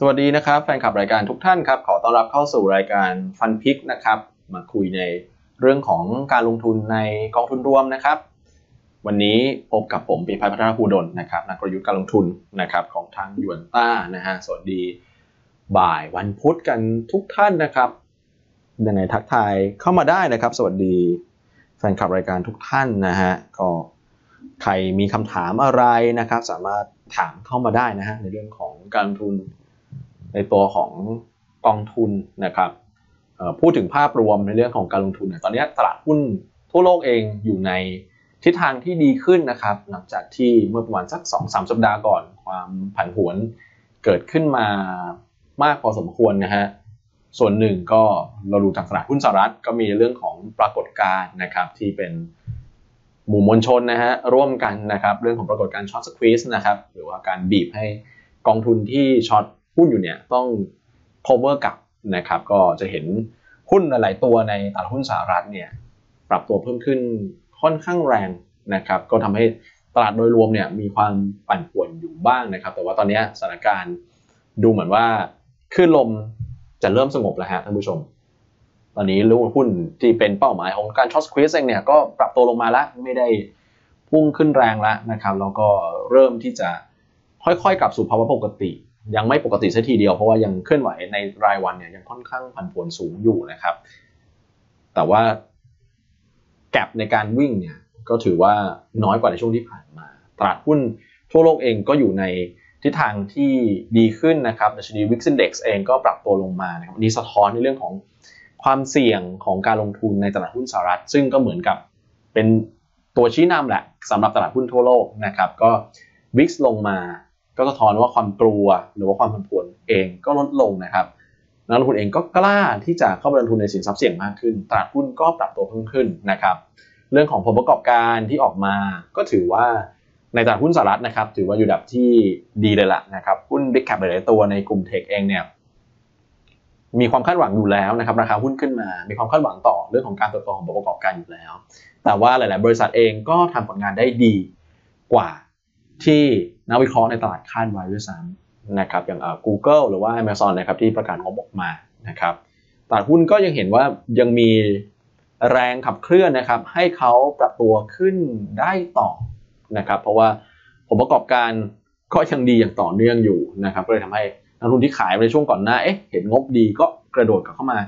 สวัสดีนะครับแฟนคลับรายการทุกท่านครับขอต้อนรับเข้าสู่รายการฟันพิกนะครับ มาคุยในเรื่องของการลงทุนในกองทุนรวมนะครับ วันนี้พบกับผมปีพัฒน์พัฒนาภูดลนะครับนักกลยุทธ์การลงทุนนะครับของทางยวนต้านะฮะสวัสดีบ่ายวันพุธกันทุกท่านนะครับยังไงทักทายเข้ามาได้นะครับ สวัสดีแฟนคลับรายการทุกท่านนะฮะก็ใครมีคำถามอะไรนะครับ สามารถถามเข้ามาได้นะฮะในเรื่องของการลงทุน ในตัวของกองทุนนะครับพูดถึงภาพรวมในเรื่องของการลงทุนตอนนี้ตลาดหุ้นทั่วโลกเองอยู่ในทิศทางที่ดีขึ้นนะครับ หลังจากที่เมื่อประมาณสัก2-3สัปดาห์ก่อน ความผันผวนเกิดขึ้นมามากพอสมควรนะฮะส่วนหนึ่งก็เราดูจากตลาดหุ้นสหรัฐก็มีเรื่องของปรากฏการณ์นะครับที่เป็นหมู่มวลชนนะฮะร่วมกันนะครับ เรื่องของปรากฏการณ์ช็อตสควีสนะครับหรือว่าการบีบให้กองทุนที่ช็อต หุ้นอยู่เนี่ยต้อง cover กับนะครับ ก็จะเห็นหุ้นหลายๆตัวในตลาดหุ้นสหรัฐเนี่ยปรับตัวเพิ่มขึ้นค่อนข้างแรงนะครับ ก็ทำให้ตลาดโดยรวมเนี่ยมีความปั่นป่วนอยู่บ้างนะครับ แต่ว่าตอนนี้สถานการณ์ดูเหมือนว่าขึ้นลมจะเริ่มสงบแล้วฮะท่านผู้ชม ตอนนี้รู้หุ้นที่เป็นเป้าหมายของการ short squeeze เองเนี่ยก็ปรับตัวลงมาแล้วไม่ได้พุ่งขึ้นแรงแล้วนะครับ แล้วก็เริ่มที่จะค่อยๆกลับสู่ภาวะปกติ ยังไม่ปกติซะทีเดียวเพราะว่ายังเคลื่อนไหวในรายวันเนี่ยยังค่อนข้างผันผวนสูงอยู่นะครับ แต่ว่า gap ในการวิ่งเนี่ยก็ถือว่าน้อยกว่าในช่วงที่ผ่านมา ตลาดหุ้นทั่วโลกเองก็อยู่ในทิศทางที่ดีขึ้นนะครับดัชนี VIX Index เองก็ปรับตัวลงมานะครับนี่สะท้อนในเรื่องของความเสี่ยงของการลงทุนในตลาดหุ้นสหรัฐ ซึ่งก็เหมือนกับเป็นตัวชี้นำแหละสำหรับตลาดหุ้นทั่วโลกนะครับ ก็วิกซ์ลงมา ก็สะท้อนว่าความกลัวหรือว่าความผันผวนเองก็ลดลงนะครับนักลงทุนเองก็กล้าที่จะเข้าไปลงทุนในสินทรัพย์เสี่ยงมากขึ้น ตลาดหุ้นก็ปรับตัวเพิ่มขึ้นนะครับ เรื่องของผลประกอบการที่ออกมาก็ถือว่าในตลาดหุ้นสหรัฐนะครับ ถือว่าอยู่ดับที่ดีเลยล่ะนะครับหุ้น Big Cap หลายตัวในกลุ่มเทคเองเนี่ยมีความคาดหวังอยู่แล้วนะครับราคาหุ้นขึ้นมา มีความคาดหวังต่อเรื่องของการเติบโตของผลประกอบการอยู่แล้ว แต่ว่าหลาย ๆ บริษัทเองก็ทำผลงานได้ดีกว่าที่ นักวิเคราะห์ในตลาดคาดไว้ด้วยซ้ำนะครับอย่าง Google หรือว่า Amazon นะครับที่ประกาศงบออกมานะครับตลาดหุ้นก็ยังเห็นว่ายังมีแรงขับเคลื่อนนะครับ ให้เขาปรับตัวขึ้นได้ต่อนะครับ เพราะว่าผลประกอบการก็ยังดีอย่างต่อเนื่องอยู่นะครับก็เลยทำให้นักทุนที่ขายในช่วงก่อนหน้าเอ๊ะเห็นงบดีก็กระโดดกลับเข้ามา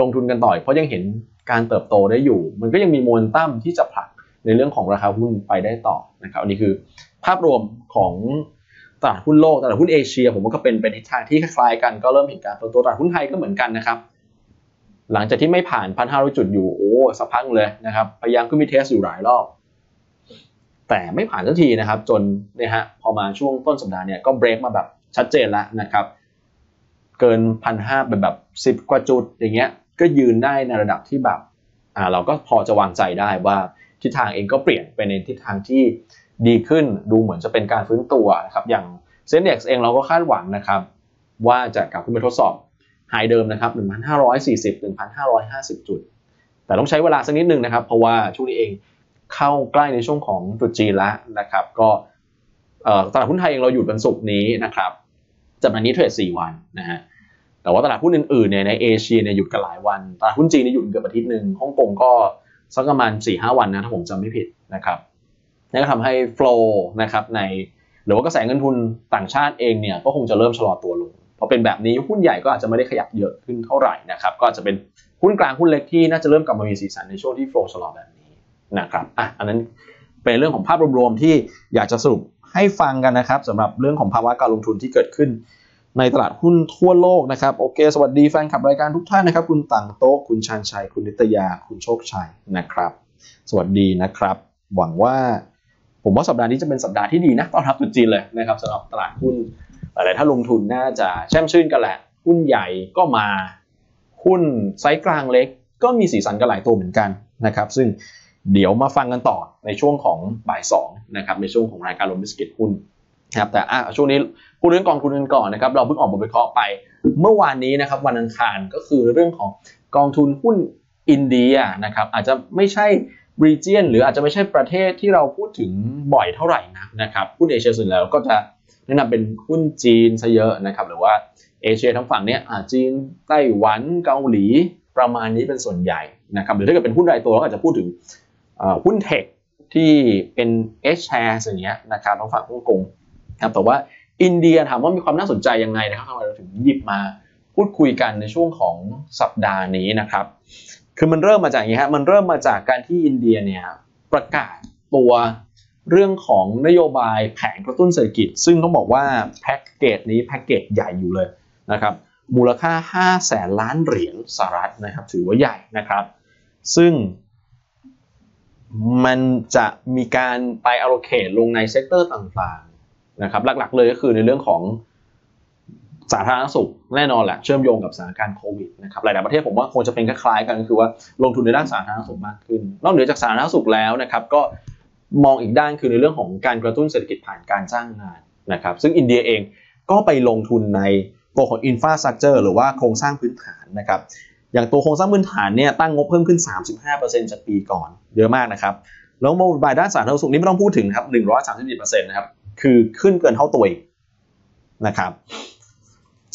ลงทุนกันต่อยเพราะยังเห็นการเติบโตได้อยู่ มันก็ยังมีมวลตั้มที่จะผลักในเรื่องของราคาหุ้นไปได้ต่อนะครับอันนี้คือ ภาพรวมของตลาดหุ้นโลกตลาดหุ้นเอเชีย ผมว่าก็เป็นเป็นทิศทางที่คล้ายกันก็เริ่มเห็นการเปิดตัวตลาดหุ้นไทยก็เหมือนกันนะครับ หลังจากที่ไม่ผ่านพันห้าร้อยจุดอยู่โอ้สักพักเลยนะครับพยายามขึ้นมีเทสอยู่หลายรอบ แต่ไม่ผ่านสักทีนะครับ จนเนี่ยฮะพอมาช่วงต้นสัปดาห์เนี่ยก็เบรกมาแบบชัดเจนแล้วนะครับ เกินพันห้าเป็นแบบสิบกว่าจุดอย่างเงี้ยก็ยืนได้ในระดับที่แบบอ่าเราก็พอจะวางใจได้ว่าทิศทางเองก็เปลี่ยนไปในทิศทางที่ ดีขึ้นดูเหมือนจะเป็นการฟื้นตัวนะครับอย่างเซ็นเด็กเองเราก็คาดหวังนะครับ ว่าจะกลับขึ้นไปทดสอบไฮเดิมนะครับ 1,540 1,550 จุด แต่ต้องใช้เวลาสักนิดหนึ่งนะครับ เพราะว่าช่วงนี้เองเข้าใกล้ในช่วงของจุดจีนแล้วนะครับ ก็ตลาดหุ้นไทยเองเราหยุดวันศุกร์นี้นะครับจัดวันนี้เทรด4วันนะฮะแต่ว่าตลาดหุ้นอื่นๆเนี่ยในเอเชียเนี่ยหยุดกันหลายวัน ตลาดหุ้นจีนเนี่ยหยุดเกือบอาทิตย์หนึ่งฮ่องกงก็สักประมาณ4-5วันนะถ้าผมจำไม่ผิดนะครับ นั่นก็ทำให้โฟล์นะครับในหรือว่ากระแสเงินทุนต่างชาติเองเนี่ยก็คงจะเริ่มชะลอตัวลงพอเป็นแบบนี้หุ้นใหญ่ก็อาจจะไม่ได้ขยับเยอะขึ้นเท่าไหร่นะครับก็อาจจะเป็นหุ้นกลางหุ้นเล็กที่น่าจะเริ่มกลับมามีสีสันในช่วงที่โฟล์ชะลอแบบนี้นะครับอะอันนั้นเป็นเรื่องของภาพรวมๆที่อยากจะสรุปให้ฟังกันนะครับสำหรับเรื่องของภาวะการลงทุนที่เกิดขึ้นในตลาดหุ้นทั่วโลกนะครับโอเค สวัสดีแฟนคลับรายการทุกท่านนะครับ คุณต่างโต๊ะคุณชันชัย คุณนิตยา คุณโชคชัยนะครับ สวัสดีนะครับ หวังว่า ผมว่าสัปดาห์นี้จะเป็นสัปดาห์ที่ดีนะต้อนรับตุจีนเลยนะครับสำหรับตลาดหุ้นหลายๆถ้าลงทุนน่าจะแช่มชื่นกันแหละหุ้นใหญ่ก็มาหุ้นไซส์กลางเล็ก ก็มีสีสันกันหลายตัวเหมือนกันนะครับ ซึ่งเดี๋ยวมาฟังกันต่อในช่วงของบ่ายสองนะครับในช่วงของรายการลงมิสกิตหุ้นนะครับแต่อะช่วงนี้พูดเรื่องกองทุนกันก่อนนะครับ เราเพิ่งออกบทวิเคราะห์ไป เมื่อวานนี้นะครับวันอังคารก็คือเรื่องของกองทุนหุ้นอินเดียนะครับอาจจะไม่ใช่ region หรืออาจจะไม่ใช่ประเทศที่เราพูดถึงบ่อยเท่าไหร่นะนะครับหุ้นเอเชียส่วนแล้วก็จะแนะนำเป็นหุ้นจีนซะเยอะนะครับหรือว่าเอเชียทั้งฝั่งเนี้ยจีนไต้หวันเกาหลีประมาณนี้เป็นส่วนใหญ่นะครับหรือถ้าเกิดเป็นหุ้นรายตัวเราก็อาจจะพูดถึงหุ้นเทคที่เป็น H share อย่างเงี้ยนะครับทางฝั่งฮ่องกงครับแต่ว่าอินเดียถามว่ามีความน่าสนใจยังไงนะครับทำไมเราถึงหยิบมาพูดคุยกันในช่วงของสัปดาห์นี้นะครับ คือมันเริ่มมาจากอย่างนี้ฮะมันเริ่มมาจากการที่อินเดียเนี่ยประกาศตัวเรื่องของนโยบายแผนกระตุ้นเศรษฐกิจ ซึ่งต้องบอกว่าแพ็กเกจนี้แพ็กเกจใหญ่อยู่เลยนะครับมูลค่า 5 แสนล้านเหรียญสหรัฐนะครับถือว่าใหญ่นะครับ ซึ่งมันจะมีการไป allocate ลงใน sector ต่างๆนะครับหลักๆเลยก็คือในเรื่องของ สาธารณสุขแน่นอนแหละเชื่อมโยงกับสถานการณ์โควิดนะครับหลาย ๆ ประเทศผมว่าคงจะเป็นคล้าย ๆ กันก็คือว่าลงทุนในด้านสาธารณสุขมากขึ้น นอกเหนือจากสาธารณสุขแล้วนะครับก็มองอีกด้านคือในเรื่องของการกระตุ้นเศรษฐกิจผ่านการจ้างงานนะครับซึ่งอินเดียเองก็ไปลงทุนในตัวของอินฟาสตรักเจอร์หรือว่าโครงสร้างพื้นฐานนะครับอย่างตัวโครงสร้างพื้นฐานเนี่ยตั้งงบเพิ่มขึ้น 35%จากปีก่อนเยอะมากนะครับแล้วโมบายด้านสาธารณสุขนี่ไม่ต้องพูดถึงครับ137%นะครับคือขึ้นเกินเท่าตัวอีกนะครับ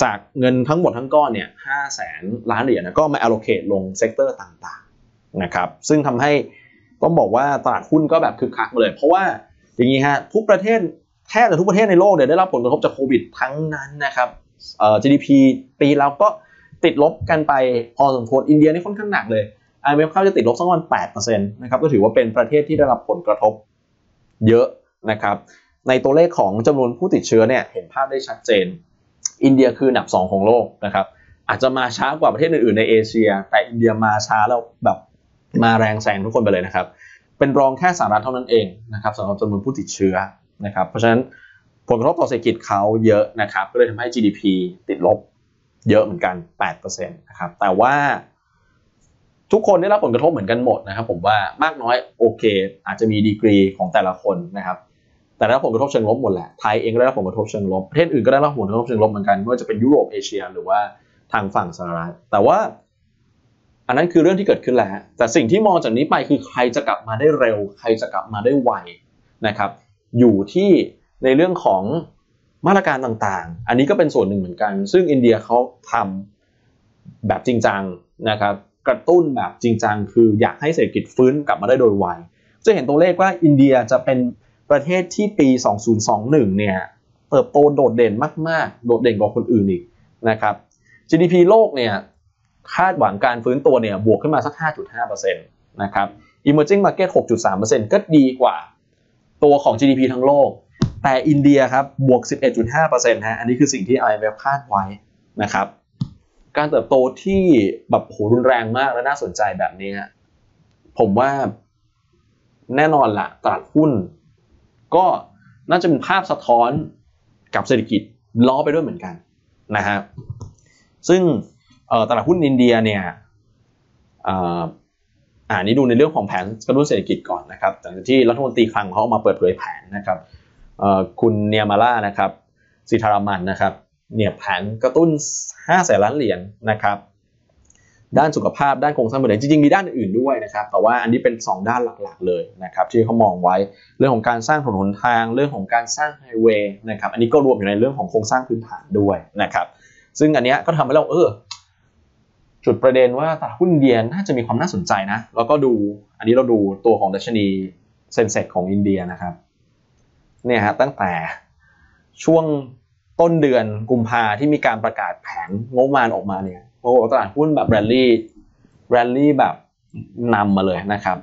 จากเงินทั้งหมดทั้งก้อนเนี่ย5แสนล้านเหรียญนะก็มา allocate ลง sector ต่างๆนะครับ ซึ่งทำให้ต้องบอกว่าตลาดหุ้นก็แบบคึกคักเลย เพราะว่าอย่างนี้ฮะทุกประเทศแทบจะทุกประเทศในโลกเนี่ยได้รับผลกระทบจากโควิดทั้งนั้นนะครับเอ่อ GDP ปีเราก็ติดลบกันไปพอสมควรอินเดียนี่ค่อนข้างหนักเลย IMF เข้าจะติดลบสักประมาณ8%นะครับก็ถือว่าเป็นประเทศที่ได้รับผลกระทบเยอะนะครับในตัวเลขของจำนวนผู้ติดเชื้อเนี่ยเห็นภาพได้ชัดเจน อินเดียคืออันดับ 2 ของโลกนะครับ อาจจะมาช้ากว่าประเทศอื่นๆในเอเชีย แต่อินเดียมาช้าแล้วแบบมาแรงแซงทุกคนไปเลยนะครับ เป็นรองแค่สหรัฐเท่านั้นเองนะครับสำหรับจำนวนผู้ติดเชื้อนะครับ เพราะฉะนั้นผลกระทบต่อเศรษฐกิจเขาเยอะนะครับ ก็เลยทำให้ GDP ติดลบเยอะเหมือนกัน 8%นะครับ แต่ว่าทุกคนได้รับผลกระทบเหมือนกันหมดนะครับ ผมว่ามากน้อยโอเค อาจจะมีดีกรีของแต่ละคนนะครับ แต่ได้รับผลกระทบเชิงลบหมดแหละ ไทยเองก็ได้รับผลกระทบเชิงลบ ประเทศอื่นก็ได้รับผลกระทบเชิงลบเหมือนกันไม่ว่าจะเป็นยุโรปเอเชีย หรือว่าทางฝั่งสหรัฐ แต่ว่า อันนั้นคือเรื่องที่เกิดขึ้นแล้ว แต่สิ่งที่มองจากนี้ไปคือใครจะกลับมาได้เร็ว ใครจะกลับมาได้ไวนะครับ อยู่ที่ในเรื่องของมาตรการต่างๆ อันนี้ก็เป็นส่วนหนึ่งเหมือนกัน ซึ่งอินเดียเขาทำแบบจริงจังนะครับ กระตุ้นแบบจริงจัง คืออยากให้เศรษฐกิจฟื้นกลับมาได้โดยไว จะเห็นตัวเลขว่าอินเดียจะเป็น ประเทศที่ปี 2021 เนี่ยเติบโตโดดเด่นมาก ๆ โดดเด่นกว่าคนอื่นอีกนะครับ GDP โลกเนี่ยคาดหวังการฟื้นตัวเนี่ยบวกขึ้นมาสัก 5.5%นะครับ Emerging Market 6.3%ก็ดีกว่าตัวของ GDP ทั้งโลก แต่อินเดียครับบวก 11.5%ฮะ อันนี้คือสิ่งที่ IMF คาดไว้นะครับ การเติบโตที่แบบโหรุนแรงมากและน่าสนใจแบบนี้ ผมว่าแน่นอนละตลาดหุ้น ก็น่าจะเป็นภาพสะท้อนกับเศรษฐกิจล้อไปด้วยเหมือนกันนะฮะซึ่งตลาดหุ้นอินเดียเนี่ยอ่านี้ดูในเรื่องของแผนกระตุ้นเศรษฐกิจก่อนนะครับหลังจากที่รัฐมนตรีคลังเขาออกมาเปิดเผยแผนนะครับคุณเนียมาล่านะครับสิทารามันนะครับเนี่ยแผนกระตุ้น5แสนล้านเหรียญนะครับ ด้านสุขภาพด้านโครงสร้างพื้นฐานจริงๆมีด้านอื่นด้วยนะครับ แต่ว่าอันนี้เป็น 2 ด้านหลักๆเลยนะครับที่เขามองไว้เรื่องของการสร้างถนนหนทาง เรื่องของการสร้างไฮเวย์นะครับอันนี้ก็รวมอยู่ในเรื่องของโครงสร้างพื้นฐานด้วยนะครับ ซึ่งอันนี้ก็ทำให้เราเออจุดประเด็นว่าตลาดหุ้นอินเดียน่าจะมีความน่าสนใจนะ แล้วก็ดูอันนี้เราดูตัวของดัชนี Sensex ของอินเดียนะครับเนี่ยฮะตั้งแต่ช่วงต้นเดือนกุมภาที่มีการประกาศแผนงบประมาณออกมาเนี่ย โอ้โหตลาดหุ้นแบบ rally rally แบบนำมาเลยนะครับ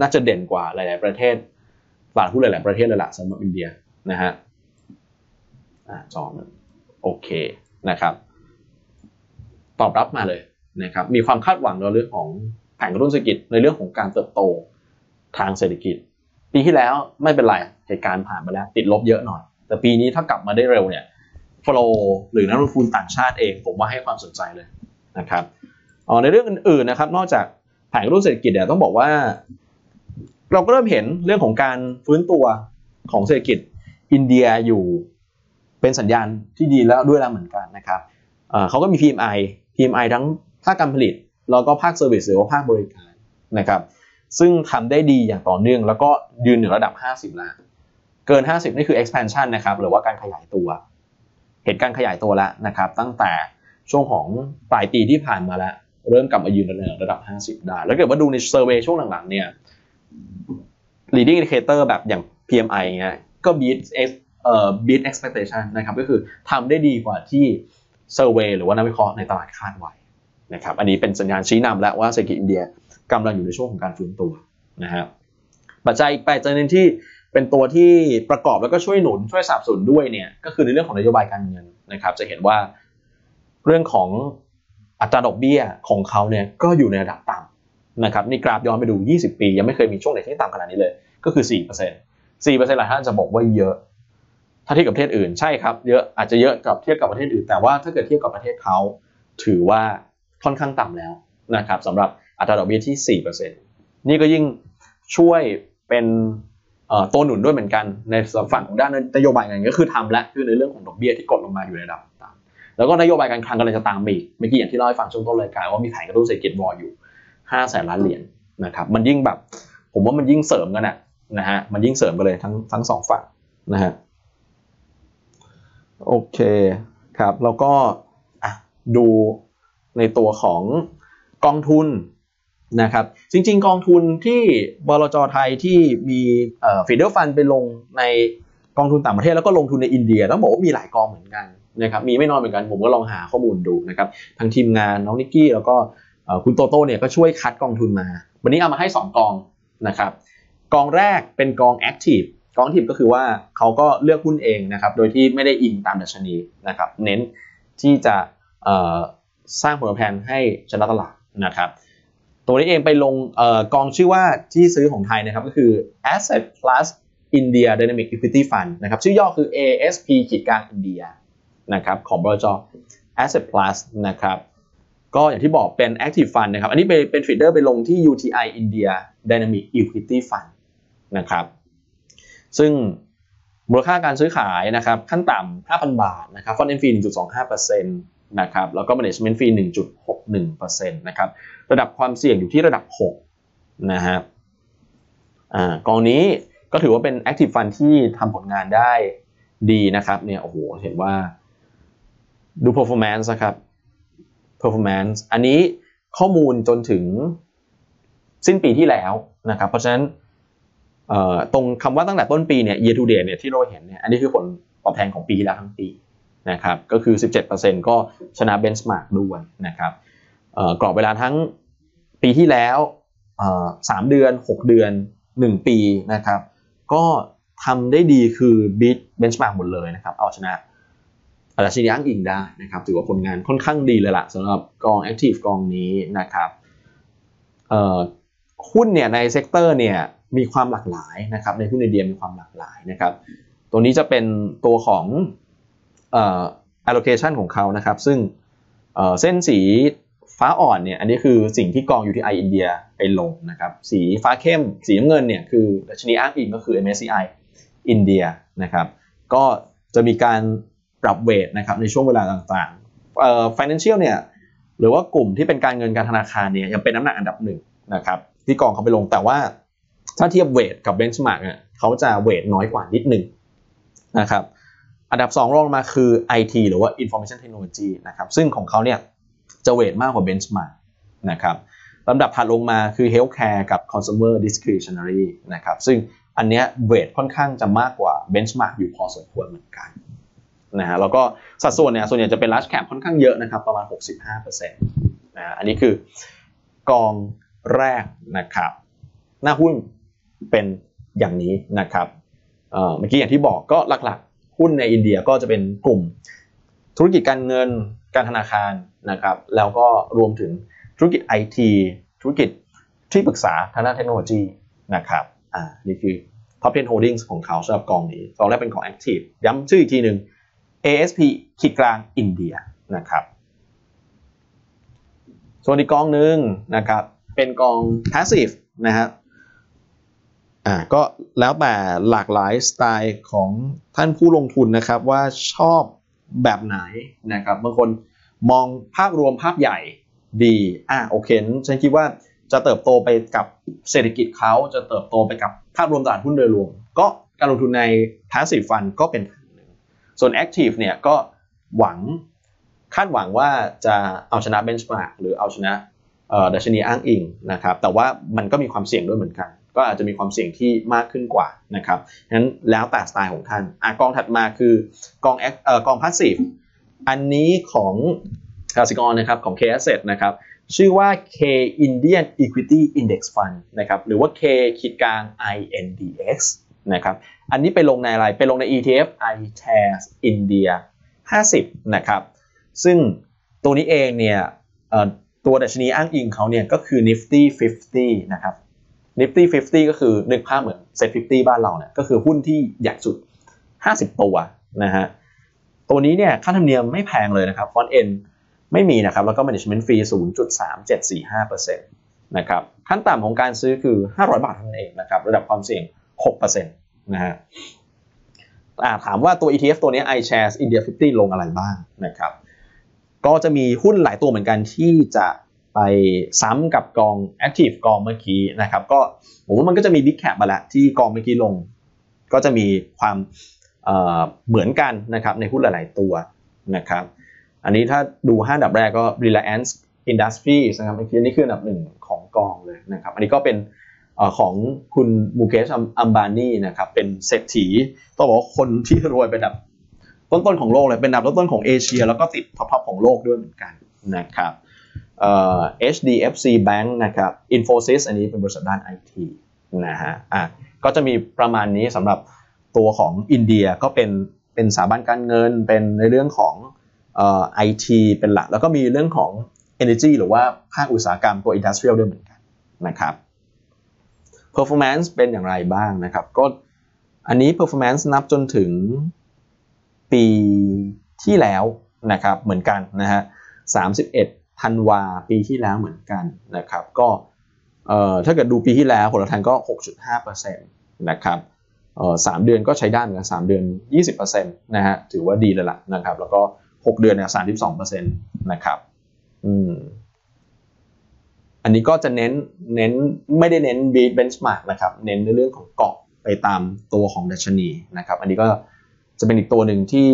น่าจะเด่นกว่าหลาย ๆ ประเทศตลาดหุ้นหลาย ๆ ประเทศเลยล่ะสำหรับอินเดียนะฮะอ่าจอมันโอเคนะครับ ตอบรับมาเลยนะครับ มีความคาดหวังในเรื่องของแผนกระตุ้นเศรษฐกิจในเรื่องของการเติบโตทางเศรษฐกิจ ปีที่แล้วไม่เป็นไรเหตุการณ์ผ่านไปแล้ว ติดลบเยอะหน่อย แต่ปีนี้ถ้ากลับมาได้เร็วเนี่ยโฟลหรือนักลงทุนต่างชาติเองผมว่าให้ความสนใจเลย นะครับในเรื่องอื่นๆนะครับ นอกจากแผนกระตุ้นเศรษฐกิจเนี่ยต้องบอกว่า เราก็เริ่มเห็นเรื่องของการฟื้นตัวของเศรษฐกิจอินเดียอยู่เป็นสัญญาณที่ดีแล้วด้วยแล้วเหมือนกันนะครับเขาก็มี PMI PMI ทั้งภาคการผลิต แล้วก็ภาค service หรือว่าภาคบริการนะครับ ซึ่งทำได้ดีอย่างต่อเนื่อง แล้วก็ยืนเหนือระดับ 50 แล้ว เกิน 50 นี่คือ expansion นะครับ หรือว่าการขยายตัว เหตุการณ์ขยายตัวแล้วนะครับ ตั้งแต่ ช่วงของปลายปีที่ผ่านมาแล้ว เริ่มกลับมายืนระดับ 50 ได้ แล้วเกิดว่าดูใน survey ช่วงหลังๆเนี่ย leading indicator แบบอย่าง PMI เงี้ยก็ beat เอ่อ beat expectation นะครับก็คือทำได้ดีกว่าที่เซอร์เวยหรือว่านักวิเคราะห์ในตลาดคาดไว้นะครับอันนี้เป็นสัญญาณชี้นำแล้วว่าเศรษฐกิจอินเดียกำลังอยู่ในช่วงของการฟื้นตัวนะครับปัจจัยอีกปัจจัยหนึงที่เป็นตัวที่ประกอบแล้วก็ช่วยหนุนช่วยสนับสนุนด้วยเนี่ยก็คือในเรื่องของนโยบายการเงินนะครับจะเห็นว่า เรื่องของอัตราดอกเบี้ยของเขาเนี่ยก็อยู่ในระดับต่ำนะครับนี่กราฟย้อนไปดู 20 ปี ยังไม่เคยมีช่วงไหนที่ต่ำขนาดนี้เลย ก็คือ 4% 4%หลายท่านจะบอกว่าเยอะ ถ้าเทียบกับประเทศอื่นใช่ครับเยอะอาจจะเยอะกับเทียบกับประเทศอื่น แต่ว่าถ้าเกิดเทียบกับประเทศเขาถือว่าค่อนข้างต่ำแล้วนะครับสำหรับอัตราดอกเบี้ยที่ 4%นี่ก็ยิ่งช่วยเป็นตัวหนุนด้วยเหมือนกันในฝั่งของด้านนโยบายเงินก็คือทำและคือในเรื่องของดอกเบี้ยที่กดลงมาอยู่ในระดับ แล้วก็นโยบายการคลังกำลังจะตามมาอีกเมื่อกี้อย่างที่เล่าให้ฟังช่วงต้นรายการว่ามีแผนกระตุ้นเศรษฐกิจวออยู่5แสนล้านเหรียญนะครับมันยิ่งแบบ ผมว่ามันยิ่งเสริมกันอะนะฮะมันยิ่งเสริมกันเลยทั้งทั้งสองฝั่งนะฮะโอเคครับแล้วก็ดูในตัวของกองทุนนะครับจริงๆ กองทุนที่บลจไทยที่มีฟีเดอร์ฟันไปลงใน กองทุนต่างประเทศแล้วก็ลงทุนในอินเดียต้องบอกว่ามีหลายกองเหมือนกันนะครับมีไม่น้อยเหมือนกันผมก็ลองหาข้อมูลดูนะครับทางทีมงานน้องนิกกี้แล้วก็คุณโตโต้เนี่ยก็ช่วยคัดกองทุนมา วันนี้เอามาให้ 2 กองนะครับกองแรกเป็นกอง Active กอง Active ก็คือว่าเขาก็เลือกหุ้นเองนะครับโดยที่ไม่ได้อิงตามดัชนีนะครับเน้นที่จะสร้างผลตอบแทนให้ชนะตลาดนะครับตัวนี้เองไปลงกองชื่อว่าที่ซื้อของไทยนะครับก็คือ Asset Plus India Dynamic Equity Fund นะครับชื่อย่อคือ ASP ขีดกลางอินเดียนะครับของบริจ Asset Plus นะครับก็อย่างที่บอกเป็น Active Fund นะครับอันนี้เป็นเป็นฟีเดอร์ไปลงที่ UTI India Dynamic Equity Fund นะครับซึ่งมูลค่าการซื้อขายนะครับขั้นต่ำ 5,000 บาทนะครับฟอนต์เอ็นฟี1.25%นะครับแล้วก็ management fee 1.61%นะครับระดับความเสี่ยงอยู่ที่ระดับ 6 นะฮะอ่ากองนี้ ก็ถือว่าเป็น active fund ที่ทำผลงานได้ดีนะครับเนี่ยโอ้โหเห็นว่าดู performance นะครับ performance อันนี้ข้อมูลจนถึงสิ้นปีที่แล้วนะครับ เพราะฉะนั้นตรงคำว่าตั้งแต่ต้นปีเนี่ย year to date เนี่ยที่เราเห็นเนี่ยอันนี้คือผลตอบแทนของปีที่แล้วทั้งปีนะครับก็คือ 17%ก็ชนะ benchmark ด้วยนะครับกรอบเวลาทั้งปีที่แล้วสามเดือน 6 เดือน 1 ปีนะครับ ก็ทำได้ดีคือ beat benchmark หมดเลยนะครับเอาชนะอาจจะชนีอ้างอิงได้นะครับถือว่าผลงานค่อนข้างดีเลยล่ะสำหรับกอง Active กองนี้นะครับหุ้นเนี่ยใน sector เนี่ยมีความหลากหลายนะครับในหุ้นอินเดียมีความหลากหลายนะครับตัวนี้จะเป็นตัวของเอ่อ allocation ของเขานะครับ ซึ่งเส้นสี ฟ้าอ่อนเนี่ยอันนี้คือสิ่งที่กอง UTI อินเดียไปลงนะครับสีฟ้าเข้มสีน้ำเงินเนี่ยคือดัชนีอ้างอิงก็คือ MSCI อินเดียนะครับก็จะมีการปรับเวทนะครับในช่วงเวลาต่างๆเอ่อ financial เนี่ยหรือว่ากลุ่มที่เป็นการเงินการธนาคารเนี่ยยังเป็นน้ำหนักอันดับหนึ่งนะครับที่กองเขาไปลงแต่ว่าถ้าเทียบเวทกับเบนช์มาร์กเนี่ยเขาจะเวทน้อยกว่านิดหนึ่งนะครับอันดับ 2 รองมาคือ IT หรือว่า Information Technology นะครับซึ่งของเขาเนี่ย จะเวทมากกว่า Benchmark นะครับลำดับถัดลงมาคือ Healthcare กับ Consumer Discretionary นะครับซึ่งอันเนี้ยเวทค่อนข้างจะมากกว่า Benchmark อยู่พอสมควรเหมือนกันนะฮะแล้วก็สัดส่วนเนี่ยส่วนใหญ่จะเป็น large cap ค่อนข้างเยอะนะครับประมาณ 65%นะอันนี้คือกองแรกนะครับหน้าหุ้นเป็นอย่างนี้นะครับเมื่อกี้อย่างที่บอกก็หลักๆ หุ้นในอินเดียก็จะเป็นกลุ่มธุรกิจการเงินการธนาคาร นะครับ แล้วก็รวมถึงธุรกิจไอทีธุรกิจที่ปรึกษาทางด้านเทคโนโลยีนะครับอ่านี่คือ Top 10 Holdings ของเขาสำหรับกองนี้กองแรกเป็นของ Active ย้ำชื่ออีกทีหนึ่ง ASP ขีดกลางอินเดียนะครับส่วนอีกกองหนึ่งนะครับเป็นกอง Passive นะฮะอ่าก็แล้วแต่หลากหลายสไตล์ของท่านผู้ลงทุนนะครับว่าชอบแบบไหนนะครับบางคน มองภาพรวมภาพใหญ่ดีอ่าโอเคฉันคิดว่าจะเติบโตไปกับเศรษฐกิจเขาจะเติบโตไปกับภาพรวมตลาดหุ้นโดยรวม ก็การลงทุนใน passive fund ก็เป็นทางหนึ่งส่วน active เนี่ยก็หวังคาดหวังว่าจะเอาชนะ benchmark หรือเอาชนะดัชนีอ้างอิงนะครับแต่ว่ามันก็มีความเสี่ยงด้วยเหมือนกัน ก็อาจจะมีความเสี่ยงที่มากขึ้นกว่านะครับงั้นแล้วแต่สไตล์ของท่านอกองถัดมาคือกองเอ่อกอง passive อันนี้ของกสิกรนะครับของ K Asset นะครับชื่อว่า K Indian Equity Index Fund นะครับหรือว่า K ขีดกลาง INDX นะครับอันนี้ไปลงในอะไร ไปลงใน ETF iShares India 50 นะครับ ซึ่งตัวนี้เองเนี่ยตัวดัชนีอ้างอิงเขาเนี่ยก็คือ Nifty 50 นะครับ Nifty 50 ก็คือนึกภาพเหมือน Set 50 บ้านเราเนี่ยก็คือหุ้นที่ใหญ่สุด 50 ตัวนะฮะ ตัวนี้เนี่ยค่าธรรมเนียมไม่แพงเลยนะครับฟอนต์เอ็นไม่มีนะครับแล้วก็ management fee 0.3745%นะครับขั้นต่ำของการซื้อคือ 500 บาทเท่านั้นเองนะครับระดับความเสี่ยง 6%นะฮะถามว่าตัว ETF ตัวนี้ iShares India 50 ลงอะไรบ้างนะครับก็จะมีหุ้นหลายตัวเหมือนกันที่จะไปซ้ำกับกอง Active กองเมื่อกี้นะครับก็ผมว่ามันก็จะมี Big Cap มาแล้วที่กองเมื่อกี้ลง ก็จะมีความ เหมือนกันนะครับในหุ้นหลาย ๆ ตัวนะครับอันนี้ถ้าดู 5 อันดับแรกก็ Reliance Industries นะครับอันนี้คืออันดับหนึ่งของกองเลยนะครับอันนี้ก็เป็นของคุณมูเกชอัมบานีนะครับเป็นเศรษฐีต้องบอกว่าคนที่รวยเป็นอันดับต้นๆของโลกเลยเป็นอันดับต้นๆของเอเชีย แล้วก็ติดท็อปๆของโลกด้วยเหมือนกันนะครับ HDFC Bank นะครับ Infosys อันนี้เป็นบริษัทด้าน IT นะฮะอะก็จะมีประมาณนี้สำหรับ ตัวของอินเดียก็เป็นเป็นสถาบันการเงินเป็นในเรื่องของเอ่อ IT เป็นหลัก แล้วก็มีเรื่องของ Energy หรือว่าภาคอุตสาหกรรมตัว Industrial ด้วยเหมือนกันนะครับ Performance เป็นอย่างไรบ้างนะครับ ก็อันนี้ Performance นับจนถึงปีที่แล้วนะครับเหมือนกันนะฮะ31ธันวาปีที่แล้วเหมือนกันนะครับ ก็ถ้าเกิดดูปีที่แล้วผลตอบแทนก็ 6.5%นะครับ สามเดือนก็ใช้ได้เหมือนกันสามเดือน 20%นะฮะถือว่าดีเลยล่ะนะครับ แล้วก็ 6 เดือนเนี่ย32%นต์นะครับอืมอันนี้ก็จะเน้นเน้นไม่ได้เน้น beat benchmark นะครับ เน้นในเรื่องของเกาะไปตามตัวของดัชนีนะครับ อันนี้ก็จะเป็นอีกตัวหนึ่งที่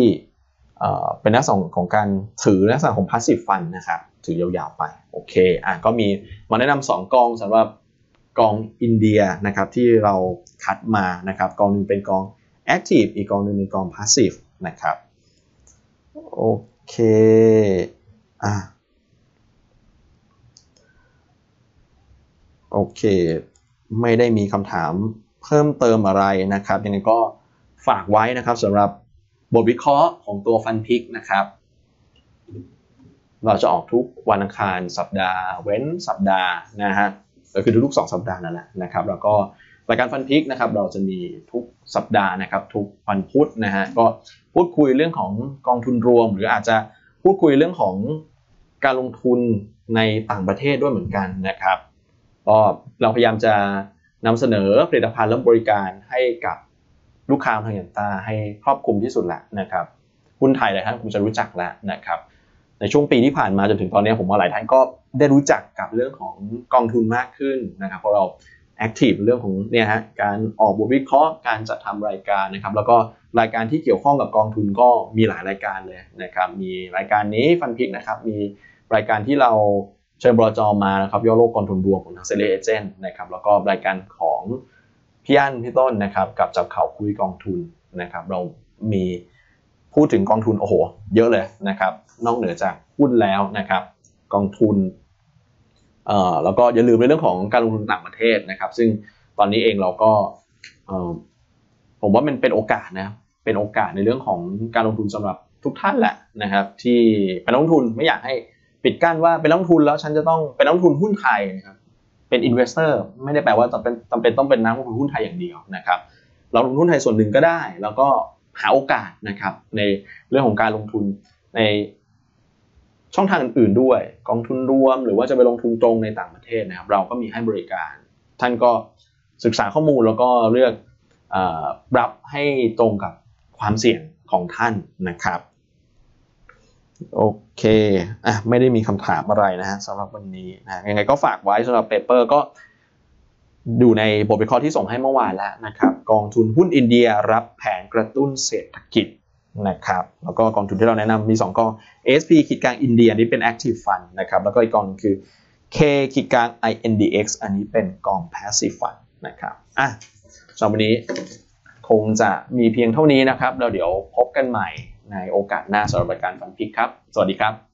เป็นลักษณะของการถือลักษณะของ passive fund นะครับ ถือยาวๆไป โอเคอะก็มีมาแนะนำสองกองสำหรับ กองอินเดียนะครับที่เราคัดมานะครับกองหนึ่งเป็นกอง active อีกกองหนึ่งเป็นกอง passive นะครับโอเคอะโอเค ไม่ได้มีคำถามเพิ่มเติมอะไรนะครับยังไงก็ฝากไว้นะครับสำหรับบทวิเคราะห์ของตัวฟันพิกนะครับ เราจะออกทุกวันอังคารสัปดาห์ เว้นสัปดาห์นะฮะ ก็คือทุกๆ2สัปดาห์นั่นแหละนะครับ แล้วก็รายการฟันพิกนะครับ เราจะมีทุกสัปดาห์นะครับ ทุกวันพุธนะฮะก็พูดคุยเรื่องของกองทุนรวม หรืออาจจะพูดคุยเรื่องของการลงทุนในต่างประเทศด้วยเหมือนกันนะครับก็เราพยายามจะนำเสนอผลิตภัณฑ์และบริการให้กับลูกค้าทางยันตาให้ครอบคลุมที่สุดแหละนะครับหุ้นไทยหลายท่านคงจะรู้จักแล้วนะครับ ในช่วงปีที่ผ่านมาจนถึงตอนนี้ผมว่าหลายท่านก็ ได้รู้จักกับเรื่องของกองทุนมากขึ้นนะครับเพราะเราแอคทีฟเรื่องของเนี่ยฮะการออกบทวิเคราะห์การจัดทำรายการนะครับแล้วก็รายการที่เกี่ยวข้องกับกองทุนก็มีหลายรายการเลยนะครับมีรายการนี้ฟันพิกนะครับมีรายการที่เราเชิญบรจอมานะครับย่อโลกกองทุนรวมของทางเซเลเอเจนต์นะครับแล้วก็รายการของพี่อั้นพี่ต้นนะครับกับจับเข่าคุยกองทุนนะครับเรามีพูดถึงกองทุนโอ้โห เยอะเลยนะครับนอกเหนือจากหุ้นแล้วนะครับกองทุน แล้วก็อย่าลืมในเรื่องของการลงทุนต่างประเทศนะครับ ซึ่งตอนนี้เองเราก็ผมว่ามันเป็นโอกาสนะเป็นโอกาสในเรื่องของการลงทุนสำหรับทุกท่านแหละนะครับ ที่เป็นนักลงทุนไม่อยากให้ปิดกั้นว่าเป็นนักลงทุนแล้วฉันจะต้องเป็นนักลงทุนหุ้นไทยนะครับเป็นอินเวสเตอร์ไม่ได้แปลว่าจำเป็นจำเป็นต้องเป็นนักลงทุนหุ้นไทยอย่างเดียวนะครับ เราลงทุนไทยส่วนหนึ่งก็ได้ แล้วก็หาโอกาสนะครับในเรื่องของการลงทุนใน ช่องทางอื่นๆด้วย กองทุนรวม หรือว่าจะไปลงทุนตรงในต่างประเทศนะครับ เราก็มีให้บริการ ท่านก็ศึกษาข้อมูลแล้วก็เลือกอรับให้ตรงกับความเสี่ยงของท่านนะครับโอเคอะไม่ได้มีคำถามอะไรนะฮะสำหรับวันนี้นะยังไงก็ฝากไว้สำหรับเปเปอร์ก็ดูในบทวิเคราะห์ที่ส่งให้เมื่อวานแล้วนะครับ กองทุนหุ้นอินเดียรับแผนกระตุ้นเศรษฐกิจ นะครับแล้วก็กองทุนที่เราแนะนำมี 2 กอง SP ขีดกลางอินเดียนี่เป็น Active Fund นะครับแล้วก็อีกกองหนึงคือ K ขีดกลาง INDX อันนี้เป็นกอง Passive Fund นะครับอะสำหรับวันนี้คงจะมีเพียงเท่านี้นะครับ เราเดี๋ยวพบกันใหม่ในโอกาสหน้าสำหรับรายการฟันพิกครับ สวัสดีครับ